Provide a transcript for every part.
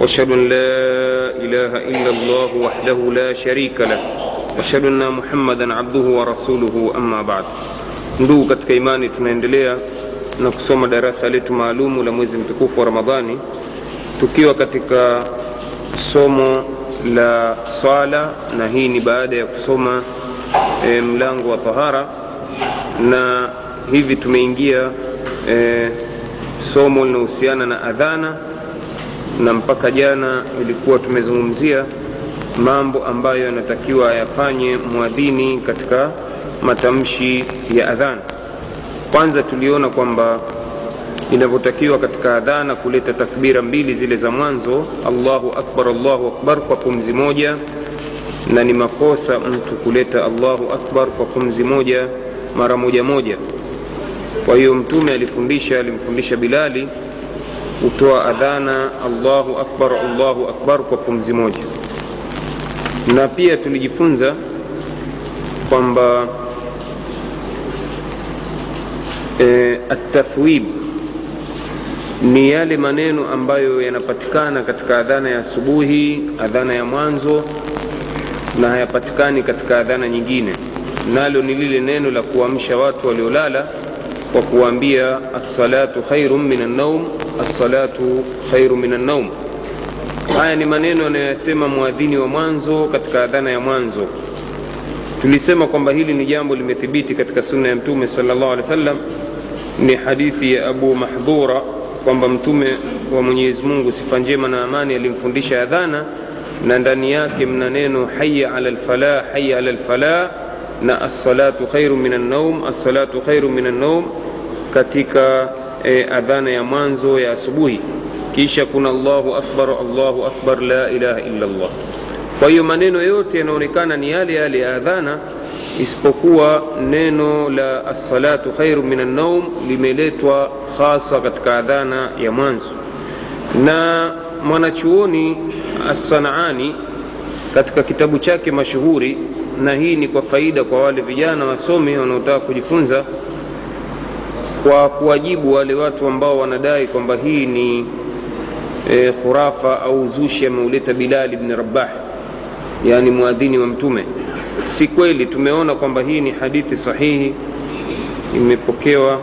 واشهد ان لا اله الا الله وحده لا شريك له واشهد ان محمدا عبده ورسوله اما بعد ndugu katika imani tunaendelea na kusoma darasa letu maalumu la mwezi mtukufu wa ramadhani tukiwa katika somo la swala na hii ni baada ya kusoma e, mlango wa tahara na hivi tumeingia e, somo linahusiana na adhana na mpaka jana ilikuwa tumezungumzia mambo ambayo yanatakiwa ayafanye mwadhini katika matamshi ya adhana kwanza tuliona kwamba inavyotakiwa katika adhana kuleta takbira mbili zile za mwanzo allahu akbar allahu akbar kwa pumzi moja na ni makosa mtu kuleta allahu akbar kwa pumzi moja mara moja moja. Kwa hiyo mtume alifundisha alimfundisha bilali kutoa adhana allahu akbar allahu akbar kwa pumzi moja. Na pia tulijifunza kwamba e, atathwib ni yale maneno ambayo yanapatikana katika adhana ya asubuhi adhana ya mwanzo na hayapatikani katika adhana nyingine. Nalo ni lile neno la kuamsha watu waliolala kwa kuambia assalatu khairu min annaum assalatu khairu min annaum haya ni maneno anayoyasema mwadhini wa mwanzo katika adhana ya mwanzo. Tulisema kwamba hili ni jambo limethibiti katika sunna ya mtume salllah alih wasallam. Ni hadithi ya abu mahdhura kwamba mtume wa mwenyezi mungu sifa njema na amani alimfundisha adhana na ndani yake mna neno haya ala lfalah haya ala lfalah na assalatu khairu min annaum assalatu khairu min annaum katika e, adhana ya mwanzo ya asubuhi. Kisha kuna allahu akbar allahu akbar la ilaha illa llah kwa hiyo maneno yote yanaonekana ni yale yale ya adhana isipokuwa neno la assalatu khairu min annaum limeletwa hasa katika adhana ya mwanzo. Na mwanachuoni assanaani katika kitabu chake mashuhuri na hii ni kwa faida kwa wale vijana wasomi wanaotaka kujifunza kwa kuwajibu wale watu ambao wanadai kwamba hii ni e, khurafa au zushi ameuleta bilali bni rabah yani mwadhini wa mtume. Si kweli tumeona kwamba hii ni hadithi sahihi imepokewa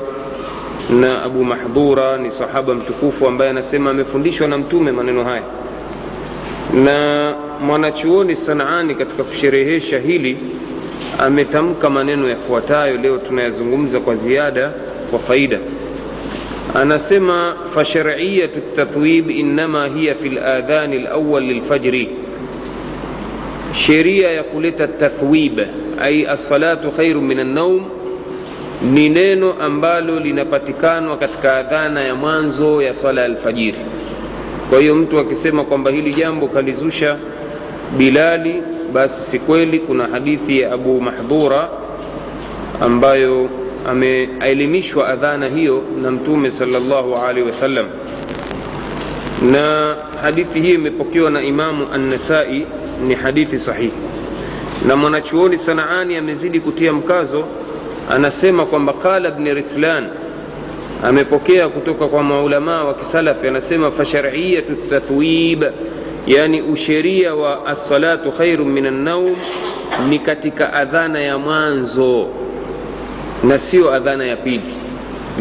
na abu mahdhura ni sahaba mtukufu ambaye anasema amefundishwa na mtume maneno haya na mwanachuoni sanaani katika kusherehesha hili ametamka maneno yafuatayo leo tunayazungumza kwa ziada kwa faida. Anasema fashariyatu tathwib innama hiya fi ladhani lawal lilfajri. Sheria ya kuleta tathwib ai assalatu khairu min annaum ni neno ambalo linapatikanwa katika adhana ya mwanzo ya swala ya alfajiri kwa hiyo mtu akisema kwamba hili jambo kalizusha bilali basi si kweli. Kuna hadithi ya abu mahdhura ambayo ameelimishwa adhana hiyo na mtume salllahu alaihi wasallam. Na hadithi hii imepokewa na imamu annasai ni hadithi sahihi. Na mwanachuoni sanaani amezidi kutia mkazo anasema kwamba qala bni rislan amepokea kutoka kwa maulamaa wa kisalafi anasema fashariyatu tathwib yani usheria wa assalatu khairu min annaum ni katika adhana ya mwanzo na sio adhana ya pili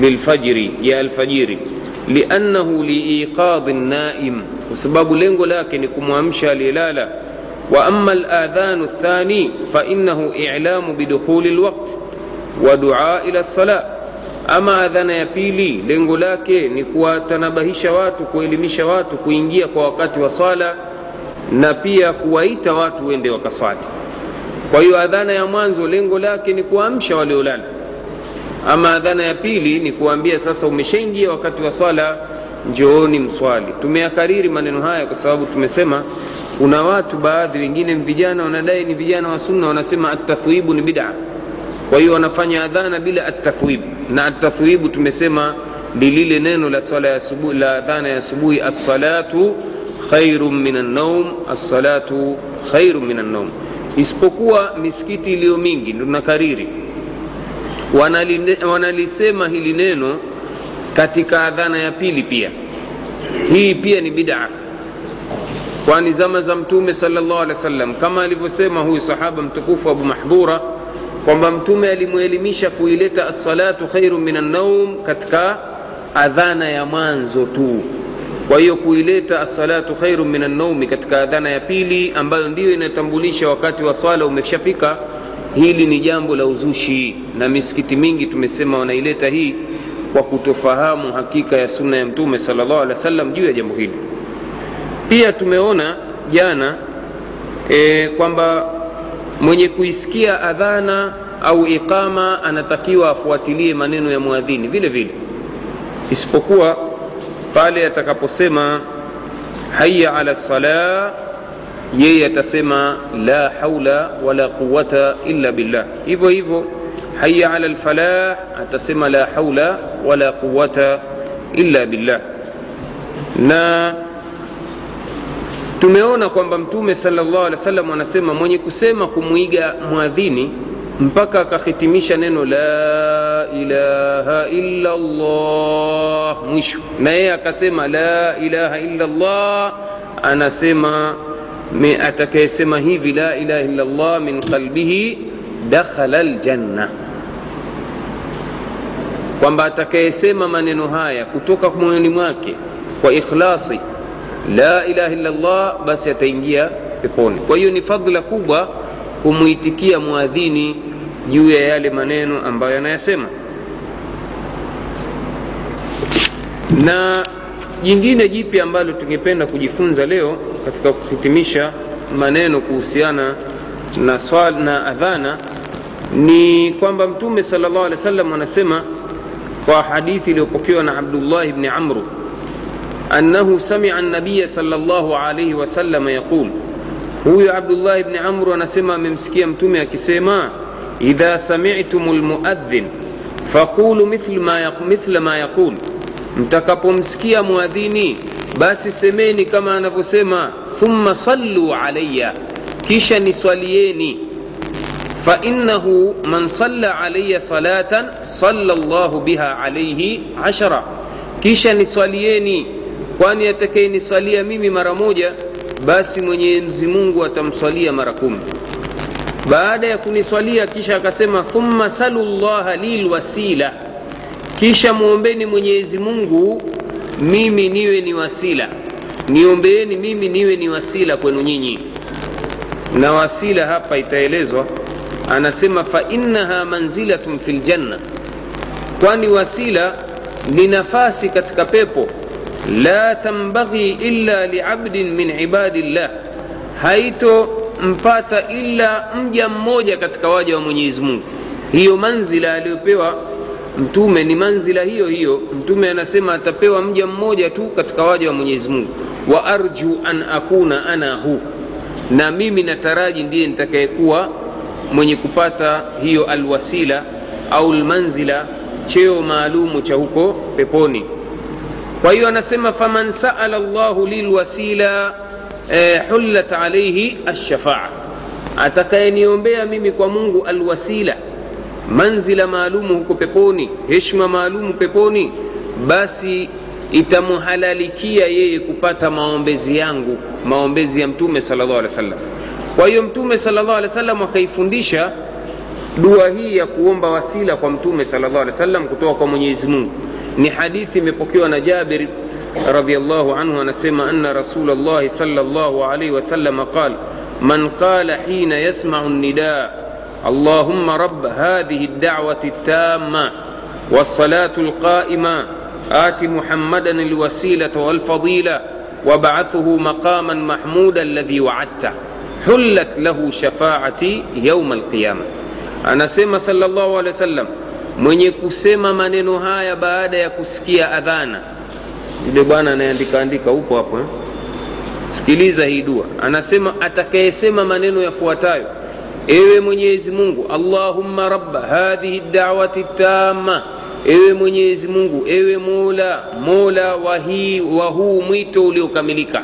lilfajiri ya alfajiri liannahu liiqadhi naim kwa sababu lengo lake ni kumwamsha aliyelala wa ama aladhanu lthani fainahu ilamu bidukhuli lwaqt wa dua ila lsala ama adhana ya pili lengo lake ni kuwatanabahisha watu kuelimisha watu kuingia kwa wakati wa swala na pia kuwaita watu wende wakaswali. Kwa hiyo adhana ya mwanzo lengo lake ni kuamsha waliolala. Ama adhana ya pili ni kuambia sasa umeshaingia wakati wa swala njooni mswali. Tumeyakariri maneno haya kwa sababu tumesema kuna watu baadhi wengine vijana wanadai ni vijana wa sunna wanasema atathwibu ni bida kwa hiyo wanafanya adhana bila atathwib na atathwibu tumesema ni lile neno la swala ya subuhi la adhana ya asubuhi assalatu khairu min annaum assalatu khairu min annaum isipokuwa misikiti iliyo mingi ndo nakariri wanalisema hili neno katika adhana ya pili pia. Hii pia ni bidaa kwani zama za mtume salllah alehi wasallam kama alivyosema huyu sahaba mtukufu abu mahdhura kwamba mtume alimwelimisha kuileta assalatu khairu min annaum katika adhana ya mwanzo tu. Kwa hiyo kuileta assalatu khairu min annaumi katika adhana ya pili ambayo ndiyo inatambulisha wakati wa swala umeshafika hili ni jambo la uzushi. Na misikiti mingi tumesema wanaileta hii kwa kutofahamu hakika ya sunna ya mtume salllah alih wa juu ya jambo hili. Pia tumeona jana e, kwamba mwenye kuisikia adhana au iqama anatakiwa afuatilie maneno ya mwadhini vile vile. Isipokuwa pale atakaposema haya ala lsala yeye atasema la haula wala quwata illa billah. Hivyo hivyo haya ala lfalah atasema la haula wala quwata illa billah. Na tumeona kwamba mtume salllah alih wasallam anasema mwenye kusema kumwiga mwadhini mpaka akahitimisha neno la ilaha illa mwisho. Na yeye akasema la ilaha illa llah anasema atakayesema hivi la ilaha illa min qalbihi dakhala ljanna kwamba atakayesema maneno haya kutoka moyoni mwake kwa ikhlasi la ilaha illa llah basi ataingia peponi. Kwa hiyo ni fadhila kubwa kumwitikia mwadhini juu ya yale maneno ambayo anayasema. Na jingine jipya ambalo tungependa kujifunza leo katika kuhitimisha maneno kuhusiana na swala na adhana ni kwamba mtume sal llah alehi wa sallam anasema kwa hadithi iliyopokewa na abdullahi bni amru أنه سمع النبي صلى الله عليه وسلم يقول هو عبد الله بن عمرو ونسمى ممسكي أمتمي كسيما إذا سمعتم المؤذن فقولوا مثل ما يق... مثل ما يقول. متكبوا مسكيا مؤذيني بس سميني كما أنا بسيما ثم صلوا علي كيش نسوليني فإنه من صلى علي صلاة صلى الله بها عليه عشرة كيش نسوليني kwani atakayenisalia mimi mara moja basi mwenyezi mungu atamswalia mara kumi. Baada ya kuniswalia kisha akasema thumma salu llaha lilwasila. Kisha mwombeni mwenyezi mungu mimi niwe ni wasila. Niombeeni mimi niwe ni wasila kwenu nyinyi. Na wasila hapa itaelezwa anasema fainnaha manzilatun fi ljanna kwani wasila ni nafasi katika pepo la tambaghi illa liabdin min ibadillah haitompata illa mja mmoja katika waja wa mwenyezi mungu hiyo manzila aliyopewa mtume ni manzila hiyo hiyo mtume anasema atapewa mja mmoja tu katika waja wa mwenyezi mungu wa arju an akuna ana hu na mimi nataraji ndiye nitakayekuwa mwenye kupata hiyo alwasila au lmanzila cheo maalumu cha huko peponi kwa hiyo anasema faman saala llahu lilwasila eh, hullat alaihi alshafaa atakayeniombea mimi kwa mungu alwasila manzila maalumu huko peponi heshima maalumu peponi basi itamhalalikia yeye kupata maombezi yangu maombezi ya mtume salllah alih wa sallam kwa hiyo mtume salllah alih wa sallam akaifundisha dua hii ya kuomba wasila kwa mtume salllah alih wa sallam kutoka kwa mwenyezi mungu ni hadithi imepokewa na jabir radiallahu anhu anasema anna rasul llahi sal llahu alaihi wasalama qal man qala hina yasmau nida اللهم رب هذه الدعوة التامة والصلاة القائمة آت محمدا الوسيلة والفضيلة وابعثه مقاما محمودا الذي وعدته حلت له شفاعتي يوم القيامة أنا سيما صلى الله عليه وسلم mwenye kusema maneno haya baada ya kusikia adhana. Yule bwana anayeandika andika upo hapo eh? sikiliza hii dua. Anasema atakayesema maneno yafuatayo. Ewe mwenyezi mungu allahumma rabba hadhihi dawati tama ewe mwenyezi mungu ewe mola mola wa hii wa huu mwito uliokamilika.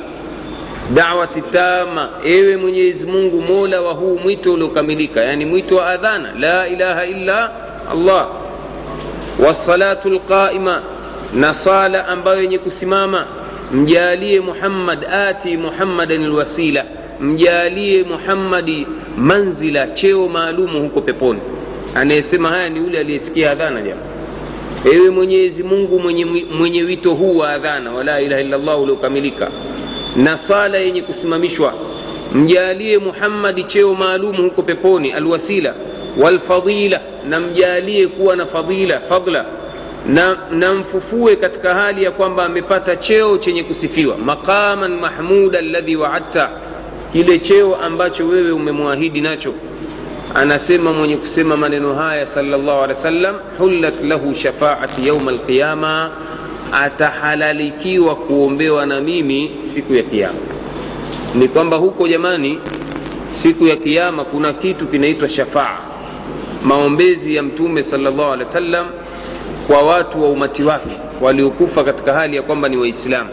Dawati tama ewe mwenyezi mungu mola wa huu mwito uliokamilika. Yani mwito wa adhana. La ilaha illa allah wassalatu lqaima na sala ambayo yenye kusimama mjalie muhammad ati muhammadan lwasila mjalie muhammadi manzila cheo maalumu huko peponi. Anayesema haya ni yule aliyesikia adhana jama ewe mwenyezi mungu mwenye, mwenye wito huu wa adhana wala ilaha illallah uliokamilika na sala yenye kusimamishwa mjalie muhammadi cheo maalumu huko peponi alwasila walfadila na mjalie kuwa na fadila fadla. Na, na katika hali ya kwamba amepata cheo chenye kusifiwa. Maqaman mahmuda alladhi waadta kile cheo ambacho wewe umemwahidi nacho. Anasema mwenye kusema maneno haya salllah alehi wasallam hullat lahu shafaati yauma alqiyama atahalalikiwa kuombewa na mimi siku ya kiama ni kwamba huko jamani siku ya kiama kuna kitu kinaitwa shafaa maombezi ya mtume salllah alehi wasallam kwa watu wa umati wake waliokufa katika hali ya kwamba ni waislamu.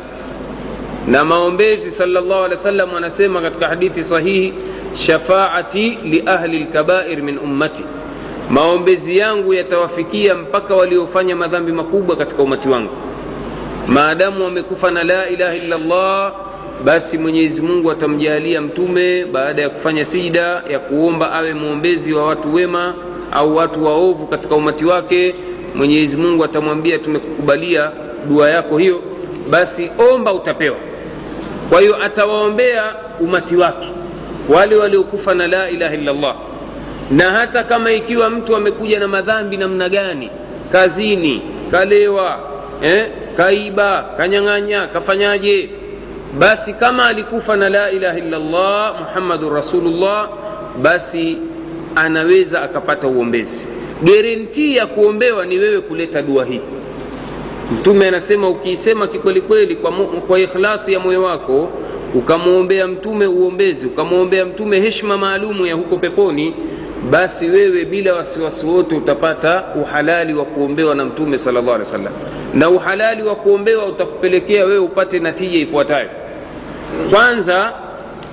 Na maombezi salllah alehi wasallam anasema katika hadithi sahihi shafaati liahli lkabair min ummati. Maombezi yangu yatawafikia mpaka waliofanya madhambi makubwa katika umati wangu. Maadamu wamekufa na la ilaha illallah basi mwenyezi mungu atamjalia mtume baada ya kufanya sijida ya kuomba awe mwombezi wa watu wema au watu waovu katika umati wake mwenyezi mungu atamwambia tumekukubalia dua yako hiyo basi omba utapewa. Kwa hiyo atawaombea umati wake wale waliokufa na la ilaha illallah. Na hata kama ikiwa mtu amekuja na madhambi namna gani kazini kalewa eh, kaiba kanyang'anya kafanyaje basi kama alikufa na la ilaha illallah muhammadun rasulullah basi anaweza akapata uombezi. Gerentii ya kuombewa ni wewe kuleta dua hii. Mtume anasema ukiisema kikwelikweli kwa, kwa ikhlasi ya moyo wako ukamwombea mtume uombezi ukamwombea mtume heshima maalumu ya huko peponi basi wewe bila wasiwasi wote utapata uhalali wa kuombewa na mtume salllah alih wasallam. Na uhalali wa kuombewa utakupelekea wewe upate natija ifuatayo. Kwanza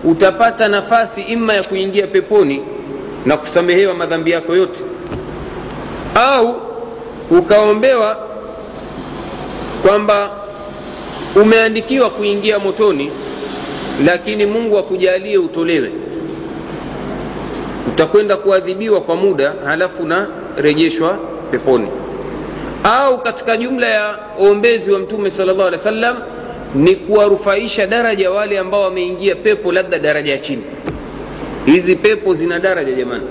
utapata nafasi ima ya kuingia peponi na kusamehewa madhambi yako yote. Au ukaombewa kwamba umeandikiwa kuingia motoni lakini mungu akujalie utolewe. Utakwenda kuadhibiwa kwa muda halafu unarejeshwa peponi. Au katika jumla ya ombezi wa mtume sal llahu alih wa sallam ni kuwarufaisha daraja wale ambao wameingia pepo labda daraja ya chini hizi pepo zina daraja jamani.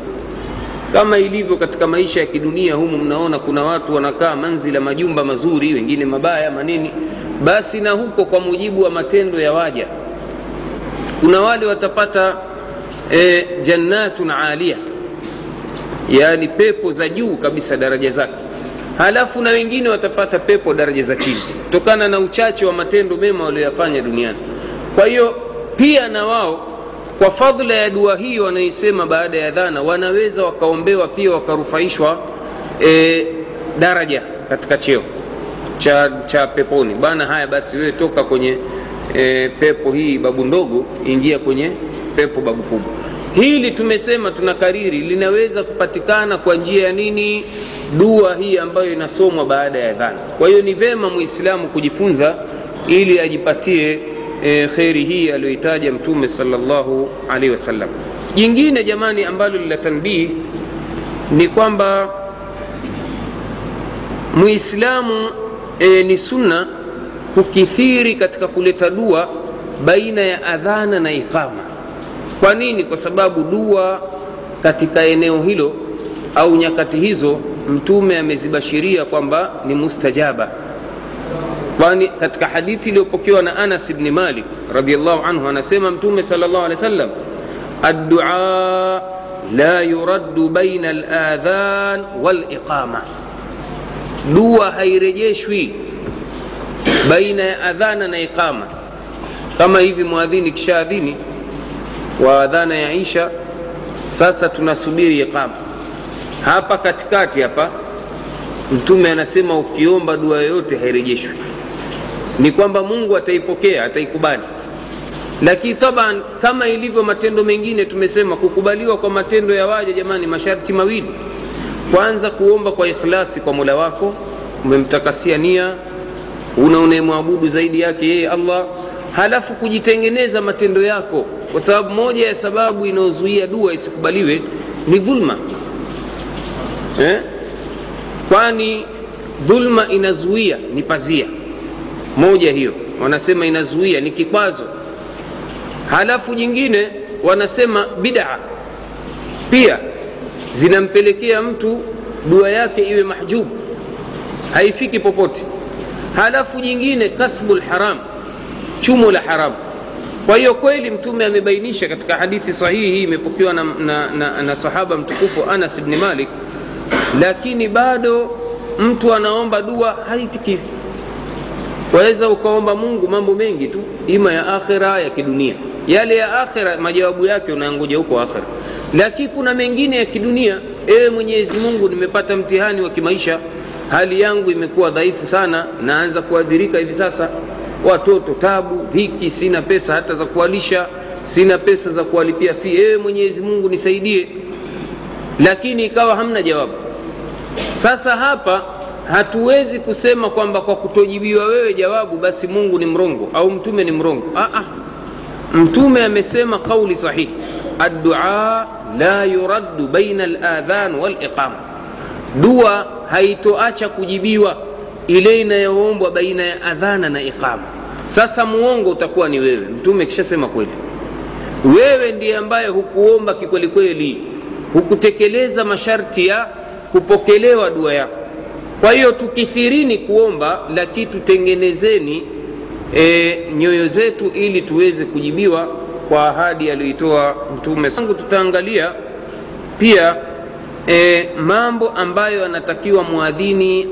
Kama ilivyo katika maisha ya kidunia humu mnaona kuna watu wanakaa manzila majumba mazuri wengine mabaya manini. Basi na huko kwa mujibu wa matendo ya waja kuna wale watapata e, jannatun alia yaani pepo za juu kabisa daraja zake. Halafu na wengine watapata pepo daraja za chini kutokana na uchache wa matendo mema walioyafanya duniani. Kwa hiyo pia na wao kwa fadhila ya dua hii wanaisema baada ya dhana wanaweza wakaombewa pia wakarufaishwa e, daraja katika cheo cha, cha peponi. Bana haya basi wewe toka kwenye e, pepo hii babu ndogo ingia kwenye pepo babu kubwa. Hili tumesema tuna kariri linaweza kupatikana kwa njia ya nini? Dua hii ambayo inasomwa baada ya dhana. Kwa hiyo ni vema muislamu kujifunza ili ajipatie e, kheri hii aliyoitaja mtume salllahu alaihi wasallam. Jingine jamani ambalo lila tanbihi ni kwamba muislamu e, ni sunna kukithiri katika kuleta dua baina ya adhana na iqama. Kwa nini? Kwa sababu dua katika eneo hilo au nyakati hizo mtume amezibashiria kwamba ni mustajaba kwani katika hadithi iliyopokewa na anas bni malik radiallahu anhu anasema mtume sal llahu alehi wasallam addua la yuraddu baina aladhan waliqama. Dua hairejeshwi baina ya adhana na iqama. Kama hivi mwadhini kishaadhini wa adhana ya isha sasa tunasubiri iqama. Hapa katikati hapa mtume anasema ukiomba dua yoyote hairejeshwi ni kwamba mungu ataipokea ataikubali. Lakini taban kama ilivyo matendo mengine tumesema kukubaliwa kwa matendo ya waja jamani masharti mawili. Kwanza kuomba kwa ikhlasi kwa mola wako. Umemtakasia nia una unayemwabudu zaidi yake yeye allah. Halafu kujitengeneza matendo yako. Kwa sababu moja ya sababu inayozuia dua isikubaliwe ni dhulma. Eh? kwani dhulma inazuia ni pazia moja hiyo. Wanasema inazuia ni kikwazo. Halafu nyingine wanasema bidaa pia zinampelekea mtu dua yake iwe mahjubu haifiki popote. Halafu nyingine kasbu lharam chumo la haramu kwa hiyo kweli mtume amebainisha katika hadithi sahihi hii imepokewa na, na, na, na sahaba mtukufu anas bni malik lakini bado mtu anaomba dua haitikivi waweza ukaomba mungu mambo mengi tu ima ya akhira ya kidunia. Yale ya akhira majawabu yake unayangoja huko akhira. Lakini kuna mengine ya kidunia ewe mwenyezi mungu nimepata mtihani wa kimaisha. Hali yangu imekuwa dhaifu sana naanza kuadhirika hivi sasa. Watoto tabu dhiki sina pesa hata za kuwalisha sina pesa za kuwalipia fii ewe mwenyezi mungu nisaidie. Lakini ikawa hamna jawabu. Sasa hapa hatuwezi kusema kwamba kwa kutojibiwa wewe jawabu basi mungu ni mrongo au mtume ni mrongo. Aa, mtume amesema qauli sahihi addua la yuraddu baina aladhan waliqama. Dua haitoacha kujibiwa ile inayoombwa baina ya adhana na iqama. Sasa muongo utakuwa ni wewe. Mtume kishasema kweli. Wewe ndiye ambaye hukuomba kikwelikweli hukutekeleza masharti ya kupokelewa dua yako kwa hiyo tukithirini kuomba lakini tutengenezeni e, nyoyo zetu ili tuweze kujibiwa kwa ahadi aliyoitoa mtume. Sangu tutaangalia pia e, mambo ambayo anatakiwa mwadhini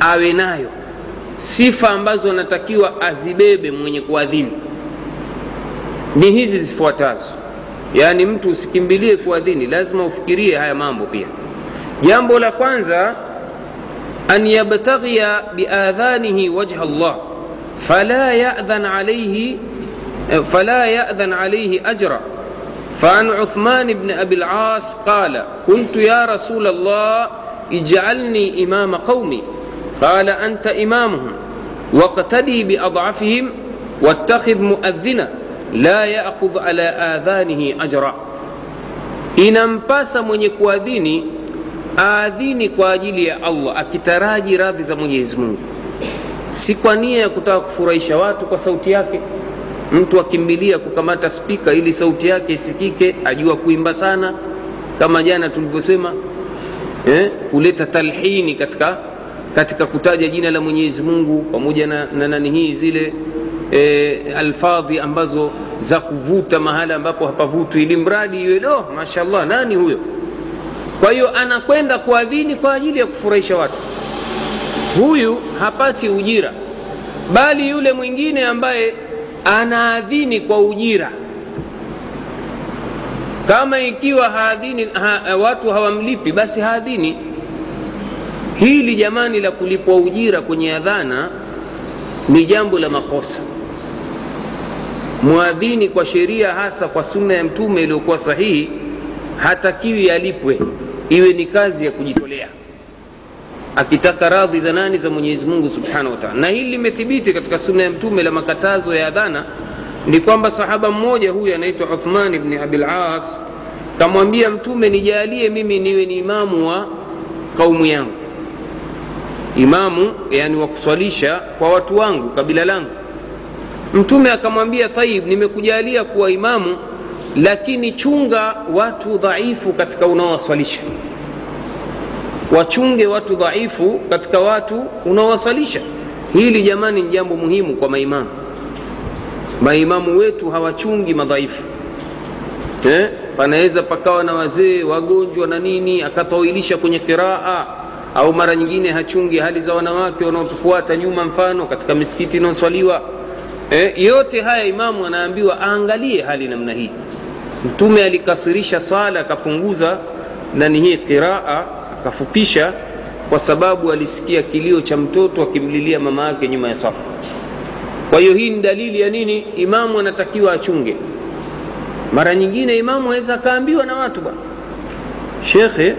awe nayo. Sifa ambazo anatakiwa azibebe mwenye kuadhini ni hizi zifuatazo. Yaani mtu usikimbilie kuadhini lazima ufikirie haya mambo pia. Jambo la kwanza an yabtaghia biadhanihi wajha llah fala yadhan alaihi فلا يأذن عليه أجرا فعن عثمان بن أبي العاص قال كنت يا رسول الله اجعلني إمام قومي. قال أنت إمامهم واقتدي بأضعفهم واتخذ مؤذنا لا يأخذ على آذانه أجرا. inampasa mwenye kuadhini aadhini kwa ajili ya allah akitaraji radhi za mwenyezi mungu. Si kwa nia ya kutaka kufurahisha watu kwa sauti yake. Mtu akimbilia kukamata spika ili sauti yake isikike ajua kuimba sana kama jana tulivyosema eh, kuleta talhini katika katika kutaja jina la mwenyezi mungu pamoja na, na nani hii zile eh, alfadhi ambazo za kuvuta mahala ambapo hapavutwi ili mradi iwe do mashallah nani huyo kwa hiyo anakwenda kuadhini kwa ajili ya kufurahisha watu. Huyu hapati ujira bali yule mwingine ambaye anaadhini kwa ujira. Kama ikiwa haadhini ha, watu hawamlipi basi haadhini hili jamani la kulipwa ujira kwenye adhana ni jambo la makosa. Mwadhini kwa sheria hasa kwa sunna ya mtume iliyokuwa sahihi hatakiwi alipwe iwe ni kazi ya kujitolea. Akitaka radhi za nani? Za mwenyezi mungu subhanahu wataala na hili limethibiti katika sunna ya mtume la makatazo ya adhana ni kwamba sahaba mmoja huyu anaitwa uthman bni abilas kamwambia mtume nijalie mimi niwe ni imamu wa kaumu yangu. Imamu yani wa kuswalisha kwa watu wangu kabila langu. Mtume akamwambia taib nimekujalia kuwa imamu lakini chunga watu dhaifu katika unaowaswalisha wachunge watu dhaifu katika watu unaowaswalisha hili jamani ni jambo muhimu kwa maimamu. Maimamu wetu hawachungi madhaifu. Eh? panaweza pakawa na wazee wagonjwa na nini akatawilisha kwenye qiraa au mara nyingine hachungi hali za wanawake wanaotufuata nyuma mfano katika misikiti inaoswaliwa eh? yote haya imamu anaambiwa aangalie hali namna hii mtume alikasirisha sala akapunguza nani hii qiraa akafupisha kwa sababu alisikia kilio cha mtoto akimlilia mama yake nyuma ya safu. Kwa hiyo hii ni dalili ya nini? Imamu anatakiwa achunge. Mara nyingine imamu aweza akaambiwa na watu bwana. Shekhe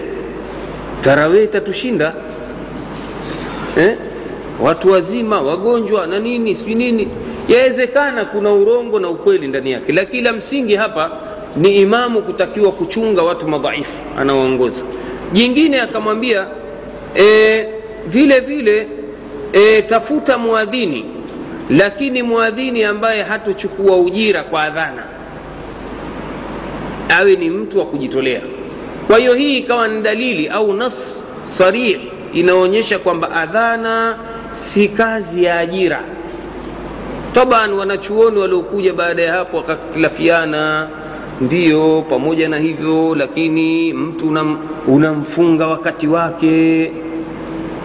tarawee itatushinda. Eh? watu wazima wagonjwa na nini sijui nini. Yawezekana kuna urongo na ukweli ndani yake lakini la msingi hapa ni imamu kutakiwa kuchunga watu madhaifu anawaongoza. Jingine akamwambia e, vile vile e, tafuta mwadhini lakini mwadhini ambaye hatochukua ujira kwa adhana. Awe ni mtu wa kujitolea. Kwa hiyo hii ikawa ni dalili au nas sarih inaonyesha kwamba adhana si kazi ya ajira. Taban wanachuoni waliokuja baada ya hapo wakaktilafiana ndiyo pamoja na hivyo lakini mtu unam, unamfunga wakati wake.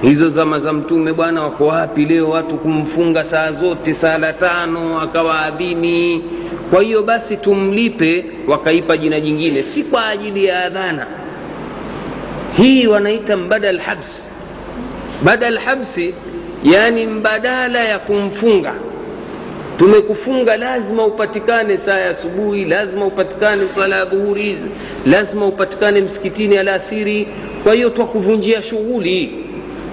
Hizo zama za mtume bwana wako wapi leo watu kumfunga saa zote sala tano akawaadhini kwa hiyo basi tumlipe wakaipa jina jingine si kwa ajili ya adhana. Hii wanaita mbadal habsi badal habsi yani mbadala ya kumfunga tumekufunga lazima upatikane saa ya asubuhi lazima upatikane sala ya dhuhuri lazima upatikane msikitini alasiri. Kwa hiyo twakuvunjia shughuli.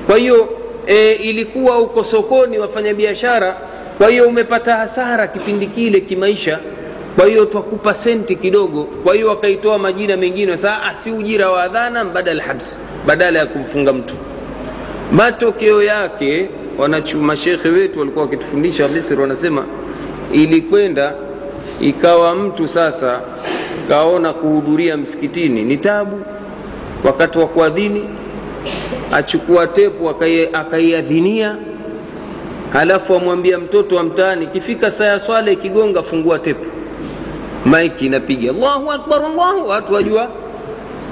Kwa hiyo e, ilikuwa uko sokoni wafanya biashara kwa hiyo umepata hasara kipindi kile kimaisha. Kwa hiyo twakupa senti kidogo kwa hiyo wakaitoa majina mengine saa si ujira wa adhana mbadala habsi badala ya kumfunga mtu. Matokeo yake mashekhe wetu walikuwa wakitufundisha wa misri wanasema ilikwenda ikawa mtu sasa kaona kuhudhuria msikitini. Ni tabu. Wakati wa kuadhini achukua tepu akaiadhinia halafu amwambia mtoto wa mtaani ikifika saa ya swala ikigonga fungua tepu. Maiki inapiga. Allahu akbar allahu. Watu wajua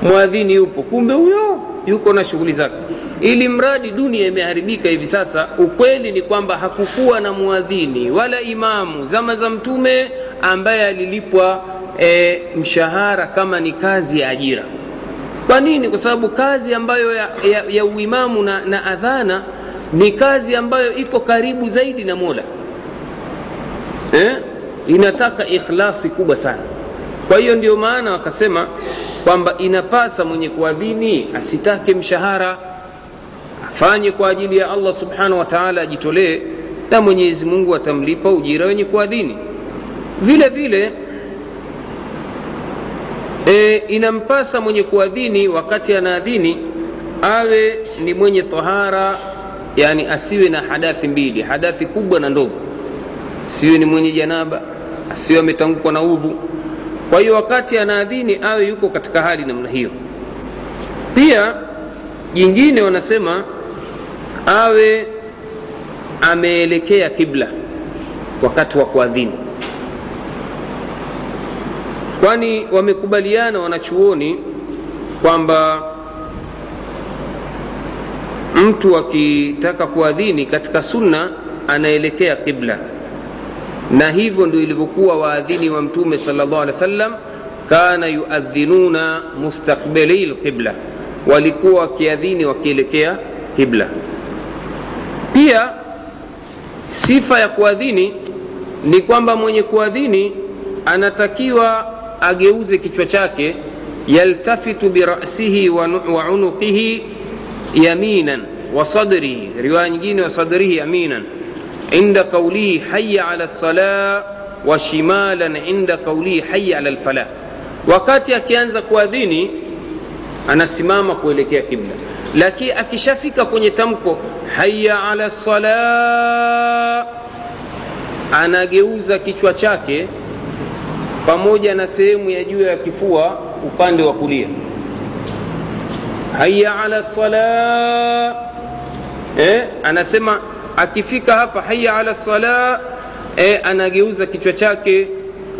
mwadhini yupo. Kumbe huyo yuko na shughuli zake ili mradi dunia imeharibika hivi sasa ukweli ni kwamba hakukuwa na mwadhini wala imamu zama za mtume ambaye alilipwa e, mshahara kama ni kazi ya ajira. Kwa nini? Kwa sababu kazi ambayo ya, ya, ya uimamu na, na adhana ni kazi ambayo iko karibu zaidi na mola. Eh? inataka ikhlasi kubwa sana. Kwa hiyo ndio maana wakasema kwamba inapasa mwenye kuadhini asitake mshahara afanye kwa ajili ya allah subhanahu wa taala ajitolee na mwenyezi mungu atamlipa ujira wenye kuadhini vile vile e, inampasa mwenye kuadhini wakati anaadhini awe ni mwenye tahara yani asiwe na hadathi mbili hadathi kubwa na ndogo. Asiwe ni mwenye janaba asiwe ametangukwa na udhu. Kwa hiyo wakati anaadhini awe yuko katika hali namna hiyo. Pia jingine wanasema awe ameelekea kibla wakati wa kuadhini. Kwani wamekubaliana wanachuoni kwamba mtu akitaka kuadhini katika sunna anaelekea qibla na hivyo ndio ilivyokuwa waadhini wa mtume salllah alih wa sallam kana yuadhinuna mustaqbili lqibla walikuwa wakiadhini wakielekea qibla pia sifa ya kuadhini ni kwamba mwenye kuadhini anatakiwa ageuze kichwa chake yaltafitu birasihi wa, wa unuqihi yaminan wa sadrihi riwaya nyingine wa sadrihi yaminan. Inda qaulihi haya ala lsala wa shimalan inda qaulihi haya ala lfalah wakati akianza kuadhini anasimama kuelekea kibla. Lakini akishafika kwenye tamko haya ala lsala anageuza kichwa chake pamoja na sehemu ya juu ya kifua upande wa kulia. Haya ala sala eh, anasema akifika hapa haya ala sala eh, anageuza kichwa chake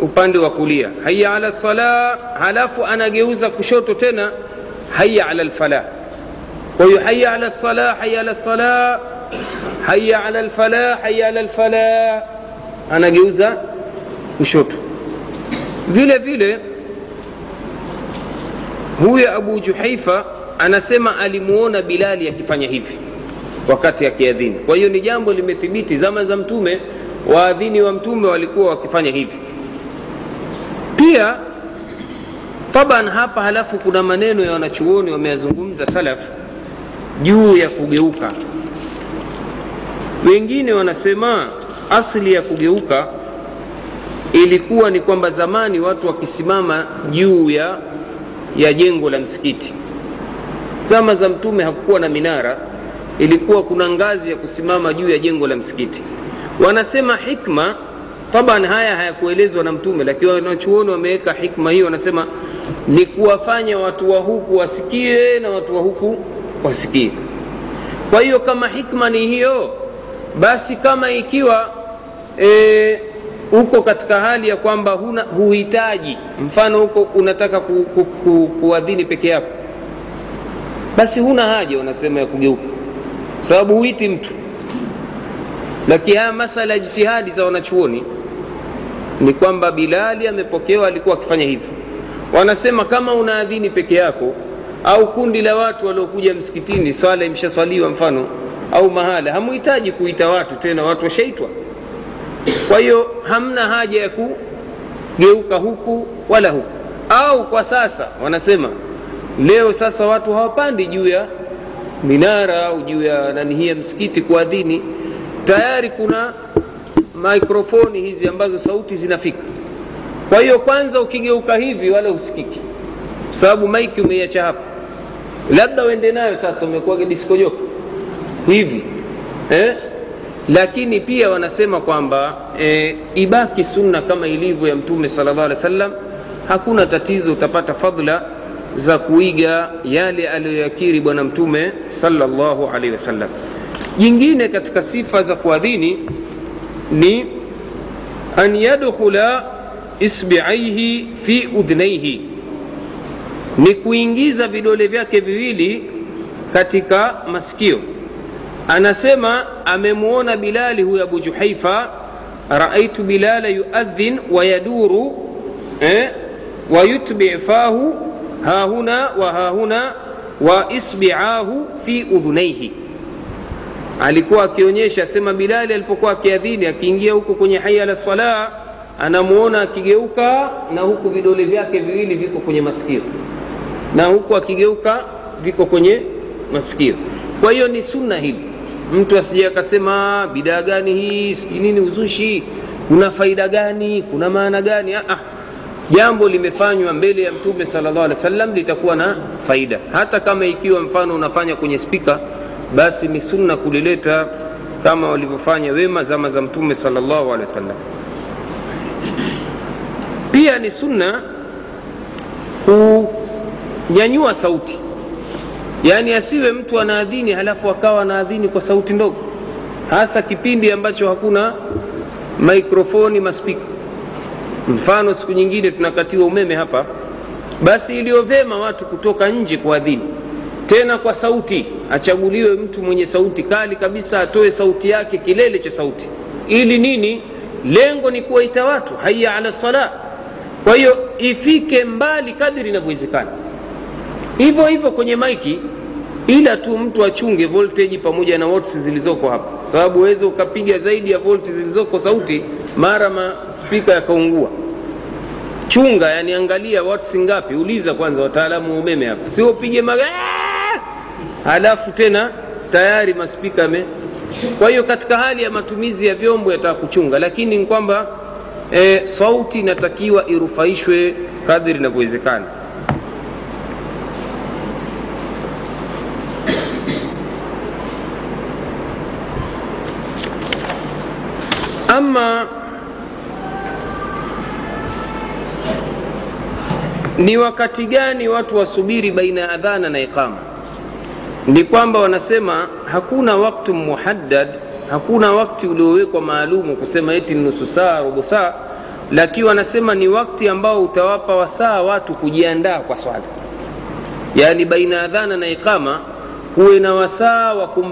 upande wa kulia. Haya ala sala halafu anageuza kushoto tena haya ala lfalah kwa hiyo haya ala sala haya ala sala haya ala lfalah haya ala lfalah anageuza kushoto vile vile huyo abu juhaifa anasema alimuona bilali akifanya hivi wakati akiadhini kwa hiyo ni jambo limethibiti. Zama za mtume waadhini wa mtume walikuwa wakifanya hivi. Pia taban hapa halafu kuna maneno ya wanachuoni wameyazungumza salaf juu ya kugeuka. Wengine wanasema asili ya kugeuka ilikuwa ni kwamba zamani watu wakisimama juu ya, ya jengo la msikiti. Zama za mtume hakukuwa na minara ilikuwa kuna ngazi ya kusimama juu ya jengo la msikiti. Wanasema hikma taban haya hayakuelezwa na mtume lakini wanachuoni wameweka hikma hiyo wanasema ni kuwafanya watu wa huku wasikie na watu wa huku wasikie. Kwa hiyo kama hikma ni hiyo basi kama ikiwa e, uko katika hali ya kwamba huna huhitaji mfano huko unataka ku, ku, ku, kuadhini peke yako basi huna haja wanasema ya kugeuka. Sababu huiti mtu. Lakini haya masala ya jitihadi za wanachuoni ni kwamba bilali amepokewa alikuwa akifanya hivyo. Wanasema kama unaadhini peke yako au kundi la watu waliokuja msikitini swala imeshaswaliwa mfano au mahala hamuhitaji kuita watu tena watu washaitwa. Kwa hiyo hamna haja ya kugeuka huku wala huku. Au kwa sasa wanasema leo sasa watu hawapandi juu ya minara au juu ya nani hii ya msikiti kuadhini tayari kuna mikrofoni hizi ambazo sauti zinafika. Kwa hiyo kwanza ukigeuka hivi wala usikiki sababu maiki umeiacha hapa. Labda uende nayo sasa umekuwa diskojoka hivi. Eh? lakini pia wanasema kwamba eh, ibaki sunna kama ilivyo ya mtume salllah alih wa sallam hakuna tatizo utapata fadla za kuiga yale aliyoyakiri bwana mtume salllahu alaihi wasallam. Jingine katika sifa za kuadhini ni an yadkhula isbiaihi fi udhnaihi ni kuingiza vidole vyake viwili katika masikio. Anasema amemwona bilali huyo abu juhaifa raaitu bilala yuadhin wayaduru eh, wayutbi fahu hahuna wa hahuna wa isbiahu fi udhunaihi alikuwa akionyesha sema bilali alipokuwa akiadhini akiingia huko kwenye haya la salah anamwona akigeuka na huku vidole vyake viwili viko kwenye masikio na huku akigeuka viko kwenye masikio. Kwa hiyo ni sunna hili. Mtu asije akasema bidaa gani hii? Nini uzushi. Kuna faida gani? Kuna maana gani? Ah, jambo limefanywa mbele ya mtume salllah alih wasallam litakuwa na faida. Hata kama ikiwa mfano unafanya kwenye spika basi ni sunna kulileta kama walivyofanya wema zama za mtume salllahu alehi wasallam. Pia ni sunna kunyanyua sauti. Yaani asiwe mtu anaadhini halafu akawa anaadhini kwa sauti ndogo. Hasa kipindi ambacho hakuna mikrofoni maspika mfano siku nyingine tunakatiwa umeme hapa. Basi iliyo vyema watu kutoka nje kuadhini. Tena kwa sauti. Achaguliwe mtu mwenye sauti kali kabisa atoe sauti yake kilele cha sauti. Ili nini? Lengo ni kuwaita watu. Haya ala sala. Kwa hiyo ifike mbali kadri inavyowezekana hivyo hivyo kwenye maiki ila tu mtu achunge voltage pamoja na watts zilizoko hapa. Sababu uweze ukapiga zaidi ya volti zilizoko sauti mara maspika yakaungua. Chunga yani angalia watts ngapi. Uliza kwanza wataalamu wa umeme hapa. Sio upige maga halafu tena tayari maspika ame kwa hiyo katika hali ya matumizi ya vyombo yataka kuchunga. Lakini ni kwamba e, sauti inatakiwa irufaishwe kadhiri inavyowezekana ama ni wakati gani watu wasubiri baina ya adhana na iqama? Ni kwamba wanasema hakuna waktu muhaddad hakuna wakti uliowekwa maalumu kusema eti nusu saa robo saa lakini wanasema ni wakti ambao utawapa wasaa watu kujiandaa kwa swala. Yaani baina ya adhana na iqama huwe na wasaa wa